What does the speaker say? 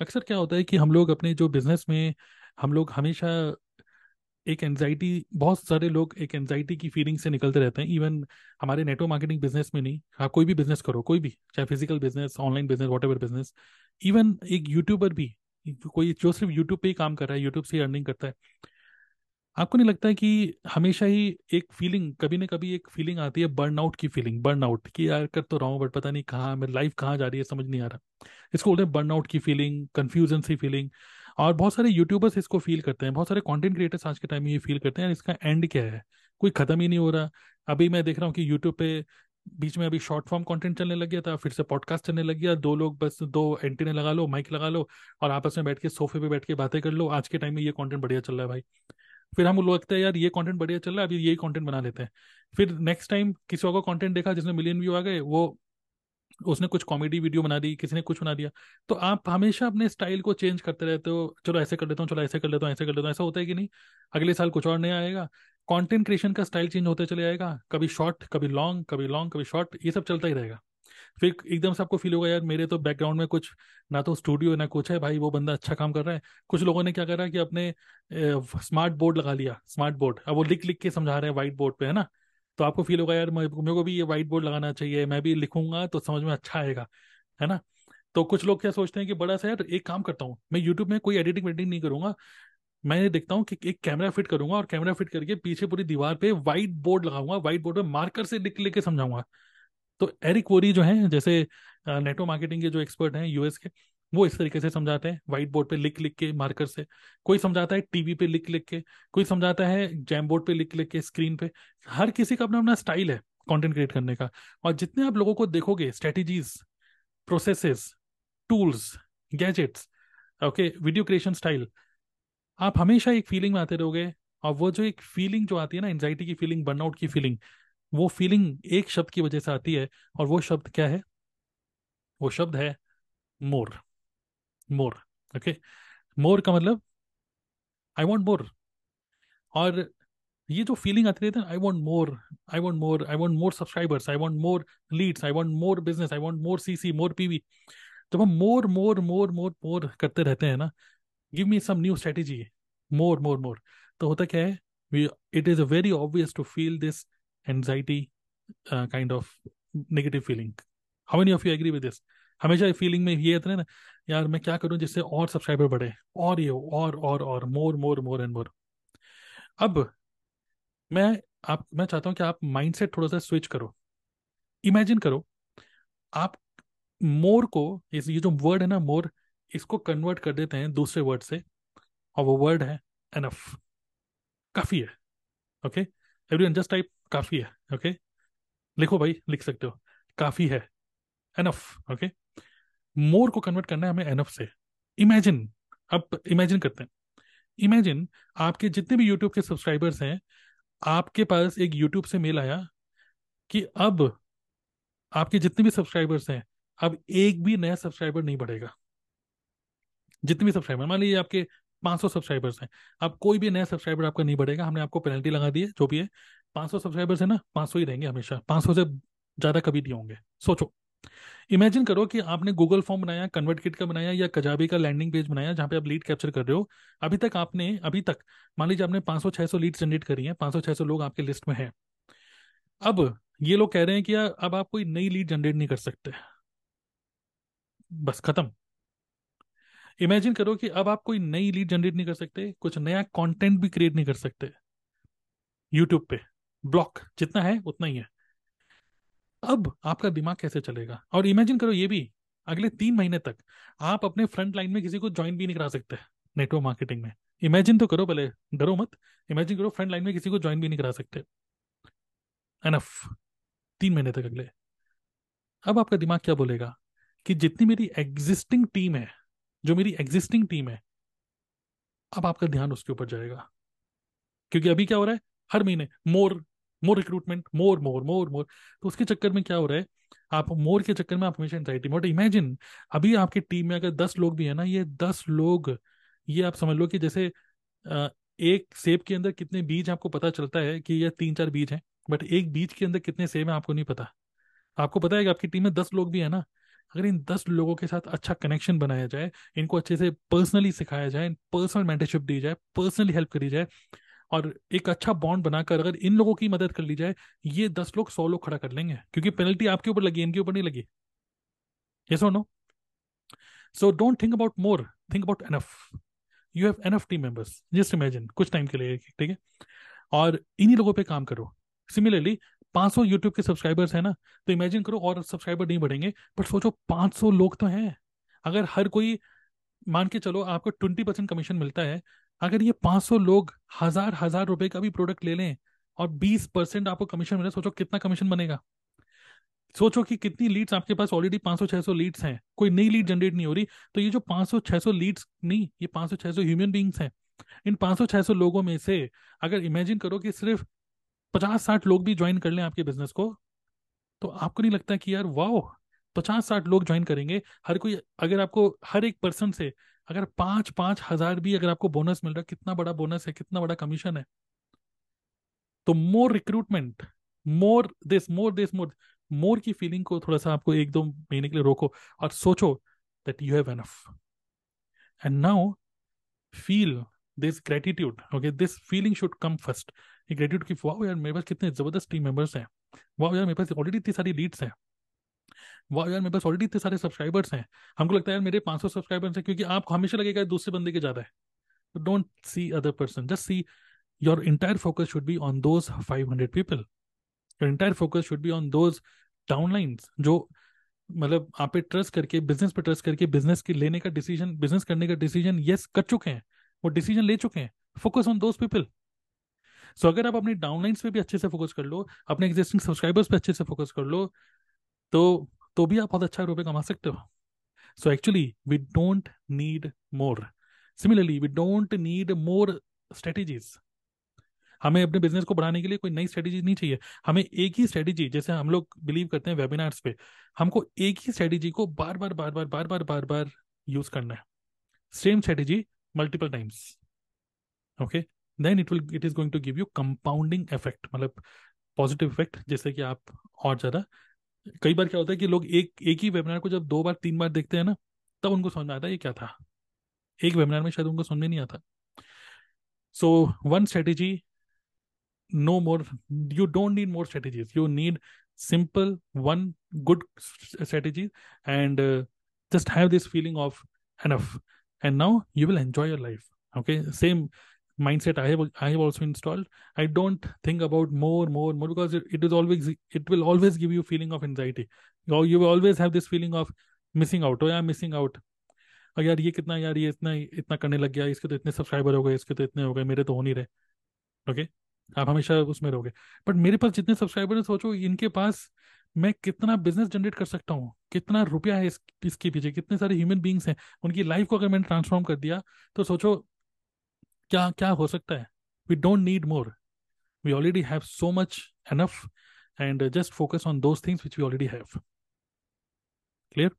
अक्सर क्या होता है कि हम लोग अपने जो बिज़नेस में हम लोग हमेशा एक एनजाइटी बहुत सारे लोग एक एनजाइटी की फीलिंग से निकलते रहते हैं। इवन हमारे नेटवर्क मार्केटिंग बिज़नेस में नहीं। आप कोई भी बिज़नेस करो, कोई भी, चाहे physical business online business what business even एक यूट्यूबर भी कोई, जो सिर्फ़ यूट्यूब पे ही काम कर रहा है यूट्यूब से अर्निंग करता है। आपको नहीं लगता है कि हमेशा ही एक फीलिंग कभी ना कभी एक फीलिंग आती है बर्न आउट की फीलिंग बर्न आउट कि यार कर तो रहा हूँ बट पता नहीं कहाँ, मेरी लाइफ कहाँ जा रही है, समझ नहीं आ रहा। इसको बोलते हैं बर्न आउट की फीलिंग कन्फ्यूज़न सी फीलिंग और बहुत सारे यूट्यूबर्स इसको फील करते हैं, बहुत सारे कंटेंट क्रिएटर्स आज के टाइम में ये फील करते हैं, इसका एंड क्या है? कोई खत्म ही नहीं हो रहा। अभी मैं देख रहा हूँ कि यूट्यूब पे बीच में अभी शॉर्ट फॉर्म कंटेंट चलने लग गया था, फिर से पॉडकास्ट चलने लग गया, दो लोग बस दो एंटीने लगा लो माइक लगा लो और आपस में बैठ के, सोफे पे बैठ के बातें कर लो। आज के टाइम में ये कंटेंट बढ़िया चल रहा है भाई। फिर हम लोग लगता है, यार, ये कंटेंट बढ़िया चल रहा है, अभी यही कंटेंट बना लेते हैं। फिर नेक्स्ट टाइम किसी और का कंटेंट देखा, जिसमें मिलियन व्यू आ गए, वो उसने कुछ कॉमेडी वीडियो बना दी, किसी ने कुछ बना दिया। तो आप हमेशा अपने स्टाइल को चेंज करते रहते हो, चलो, ऐसे कर लेता हूँ, चलो, ऐसे कर लेता हूँ, ऐसे कर लेता हूँ। ऐसा होता है कि नहीं? अगले साल कुछ और नया आएगा। कंटेंट क्रिएशन का स्टाइल चेंज होते चले जाएगा कभी शॉर्ट कभी लॉन्ग कभी लॉन्ग कभी शॉर्ट ये सब चलता ही रहेगा। फिर एकदम से आपको फील होगा, यार, मेरे तो बैकग्राउंड में कुछ ना तो स्टूडियो ना कुछ है भाई, वो बंदा अच्छा काम कर रहा है। कुछ लोगों ने क्या करा कि अपने स्मार्ट बोर्ड लगा लिया स्मार्ट बोर्ड अब वो लिख लिख के समझा रहे हैं व्हाइट बोर्ड पे, है ना? तो आपको फील होगा, यार, मेरे को भी ये व्हाइट बोर्ड लगाना चाहिए, मैं भी लिखूँगा तो समझ में अच्छा आएगा। है ना? तो कुछ लोग क्या सोचते हैं कि बड़ा सा, यार, एक काम करता हूँ, मैं यूट्यूब में कोई एडिटिंग वेडिटिंग नहीं करूँगा, मैं देखता हूँ कि एक कैमरा फिट करूँगा और कैमरा फिट करके पीछे पूरी दीवार पे व्हाइट बोर्ड लगाऊँगा व्हाइट बोर्ड पे मार्कर से लिख लिख के समझाऊँगा। तो एरिक वोरी जो है, जैसे नेटो मार्केटिंग के जो एक्सपर्ट हैं यूएस के, वो इस तरीके से समझाते हैं। व्हाइट बोर्ड पे लिख लिख के मार्कर से। कोई समझाता है टीवी पे लिख लिख के, कोई समझाता है जैम बोर्ड पे लिख लिख के, स्क्रीन पे। हर किसी का अपना अपना स्टाइल है कंटेंट क्रिएट करने का। और जितने आप लोगों को देखोगे, strategies, processes, tools, gadgets, okay, video creation style, आप हमेशा एक फीलिंग में आते रहोगे। और वो जो एक फीलिंग जो आती है ना एंजाइटी की फीलिंग, बर्नआउट की फीलिंग वो फीलिंग एक शब्द की वजह से आती है और वो शब्द क्या है? वो शब्द है मोर। मोर ओके मोर का मतलब आई वॉन्ट मोर और ये जो फीलिंग आती रहती है I want more I want more I want more subscribers I want more leads I want more business I want more C C more PV जब हम मोर मोर मोर मोर मोर करते रहते हैं ना give me some new strategy more more more तो होता क्या है? It is a very obvious to feel this anxiety kind of negative feeling how many of you agree with this हमेशा feeling में ये रहता ना, यार मैं क्या करूँ जिससे और सब्सक्राइबर बढ़े? और ये, और और और मोर मोर मोर एंड मोर अब मैं आप, मैं चाहता हूँ कि आप माइंडसेट थोड़ा सा स्विच करो। इमेजिन करो, आप मोर को, इस, ये जो वर्ड है ना मोर इसको कन्वर्ट कर देते हैं दूसरे वर्ड से, और वो वर्ड है एनफ काफ़ी है ओके एवरीवन जस्ट टाइप काफ़ी है ओके लिखो भाई, लिख सकते हो। काफ़ी है। एनफ ओके मोर को कन्वर्ट करना है हमें एनफ से। इमेजिन अब इमेजिन करते हैं। इमेजिन आपके जितने भी यूट्यूब के सब्सक्राइबर्स हैं, आपके पास एक यूट्यूब से मेल आया कि अब आपके जितने भी सब्सक्राइबर्स हैं, अब एक भी नया सब्सक्राइबर नहीं बढ़ेगा। जितने भी सब्सक्राइबर मान लीजिए आपके 500 सब्सक्राइबर्स हैं, अब कोई भी नया सब्सक्राइबर आपका नहीं बढ़ेगा, हमने आपको पेनल्टी लगा दी है, जो भी है 500 सब्सक्राइबर्स है ना 500 ही रहेंगे हमेशा। 500 से ज़्यादा कभी नहीं होंगे। सोचो। इमेजिन करो कि आपने गूगल फॉर्म बनाया कन्वर्ट किट का बनाया या कजाबी का लैंडिंग पेज बनाया जहाँ पे आप लीड कैप्चर कर रहे हो। अभी तक आपने, अभी तक, मान लीजिए आपने 500 600 लीड जनरेट करी है 500 600 लोग आपके लिस्ट में हैं। अब ये लोग कह रहे हैं कि अब आप कोई नई लीड जनरेट नहीं कर सकते। बस खत्म। इमेजिन करो कि अब आप कोई नई लीड जनरेट नहीं कर सकते, कुछ नया कंटेंट भी क्रिएट नहीं कर सकते यूट्यूब पे। ब्लॉक जितना है, उतना ही है। अब आपका दिमाग कैसे चलेगा? और इमेजिन करो ये भी, अगले तीन महीने तक आप अपने फ्रंट लाइन में किसी को ज्वाइन भी नहीं करा सकते नेटवर्क मार्केटिंग में। इमेजिन तो करो भले डरो मत। इमेजिन करो फ्रंट लाइन में किसी को ज्वाइन भी नहीं करा सकते। एनफ तीन महीने तक अगले। अब आपका दिमाग क्या बोलेगा? कि जितनी मेरी एग्जिस्टिंग टीम है, जो मेरी एग्जिस्टिंग टीम है, अब आपका ध्यान उसके ऊपर जाएगा। क्योंकि अभी क्या हो रहा है? हर महीने मोर मोर रिक्रूटमेंट मोर मोर मोर मोर तो उसके चक्कर में क्या हो रहा है? आप मोर के चक्कर में आप हमेशा एंजाइटी बट इमेजिन अभी आपकी टीम में अगर दस लोग भी है ना, ये दस लोग, ये आप समझ लो कि जैसे एक सेब के अंदर कितने बीज आपको पता चलता है कि यह तीन चार बीज हैं बट एक बीज के अंदर कितने सेब हैं आपको नहीं पता। आपको पता है कि आपकी टीम में दस लोग भी है ना, अगर इन दस लोगों के साथ अच्छा कनेक्शन बनाया जाए, इनको अच्छे से पर्सनली सिखाया जाए पर्सनल मेंटरशिप दी जाए पर्सनली हेल्प करी जाए और एक अच्छा बॉन्ड बनाकर अगर इन लोगों की मदद कर ली जाए, ये दस लोग, सौ लोग खड़ा कर लेंगे, क्योंकि पेनल्टी आपके ऊपर लगी, इनके ऊपर नहीं लगी। ये so no so don't think about more think about enough you have enough team members just imagine कुछ टाइम के लिए, ठीक है? और इन्हीं लोगों पे काम करो। सिमिलरली 500 यूट्यूब के सब्सक्राइबर्स है ना तो इमेजिन करो और सब्सक्राइबर नहीं बढ़ेंगे बट सोचो 500 लोग तो हैं। अगर हर कोई मान के चलो आपको 20 परसेंट कमीशन मिलता है, अगर ये 500 लोग हज़ार हज़ार रुपए का भी प्रोडक्ट ले लें और 20 परसेंट आपको कमीशन मिले, सोचो कितना कमीशन बनेगा। सोचो कि कितनी लीड्स आपके पास ऑलरेडी 500-600 लीड्स हैं, कोई नई लीड जनरेट नहीं हो रही तो ये जो 500-600 लीड्स नहीं, ये 500-600 ह्यूमन बींग्स हैं। इन 500-600 लोगों में से अगर इमेजिन करो कि सिर्फ़ 50-60 लोग भी ज्वाइन कर लें आपके बिज़नेस को तो आपको नहीं लगता कि यार वाह पचास साठ लोग ज्वाइन करेंगे, हर कोई, अगर आपको हर एक पर्सन से अगर पाँच पाँच हज़ार भी अगर आपको बोनस मिल रहा है, कितना बड़ा बोनस है, कितना बड़ा कमीशन है तो more recruitment more this more this more more की फीलिंग को थोड़ा सा आपको एक दो महीने के लिए रोको और सोचो that you have enough and now feel this gratitude okay this feeling should come first gratitude की वाह यार, मेरे पास कितने ज़बरदस्त टीम मेंबर्स हैं। वाह यार, मेरे पास ऑलरेडी इतनी सारी लीड्स हैं। वाह यार मेरे पास ऑलरेडी इतने सारे सब्सक्राइबर्स हैं। हमको लगता है यार मेरे 500 सब्सक्राइबर्स हैं क्योंकि आपको हमेशा लगेगा दूसरे बंदे के ज़्यादा है। Don't see other person just see your entire focus should be on those 500 people your entire focus should be on those downlines जो मतलब आप पे ट्रस्ट करके बिज़नेस पे ट्रस्ट करके बिज़नेस के लेने का डिसीज़न बिज़नेस करने का डिसीज़न यस कर चुके हैं। वो डिसीज़न ले चुके हैं। Focus on those people so अगर आप अपनी डाउनलाइंस पे भी अच्छे से फोकस कर लो, अपने एग्जिस्टिंग सब्सक्राइबर्स पे अच्छे से फोकस कर लो तो तो भी आप बहुत अच्छा रुपए कमा सकते हो। So actually we don't need more similarly we don't need more strategies हमें अपने बिज़नेस को बढ़ाने के लिए कोई नई स्ट्रेटेजी नहीं चाहिए। हमें एक ही स्ट्रेटेजी जैसे हम लोग बिलीव करते हैं वेबिनार्स पे, हमको एक ही स्ट्रेटेजी को बार बार बार बार बार बार बार बार यूज़ करना है। Same strategy multiple times okay then it will it is going to give you compounding effect मतलब पॉजिटिव इफ़ेक्ट जैसे कि आप और ज़्यादा कई बार क्या होता है कि लोग एक एक ही वेबिनार को जब दो बार तीन बार देखते हैं ना तब उनको समझ में आता है ये क्या था एक वेबिनार में शायद उनको समझ में नहीं आता so one strategy no more you don't need strategies you need simple one good strategy and uh, just have this feeling of enough and now you will enjoy your life okay same mindset I have I have also installed. I don't think about more, more, more because it, it is always it will always give you feeling of anxiety. Or you will always have this feeling of missing out. Oh yeah, missing out. और यार ये कितना यार ये इतना इतना करने लग गया इसके तो इतने सब्सक्राइबर हो गए इसके तो इतने हो गए मेरे तो हो नहीं रहे ओके आप हमेशा उसमें रहोगे बट मेरे पास जितने सब्सक्राइबर है सोचो इनके पास मैं कितना बिज़नेस जनरेट कर सकता हूँ कितना रुपया है इस, इसके पीछे कितने सारे ह्यूमन बींग्स हैं उनकी लाइफ को अगर मैंने ट्रांसफॉर्म कर दिया तो सोचो क्या क्या हो सकता है? We don't need more we already have so much enough and just focus on those things which we already have clear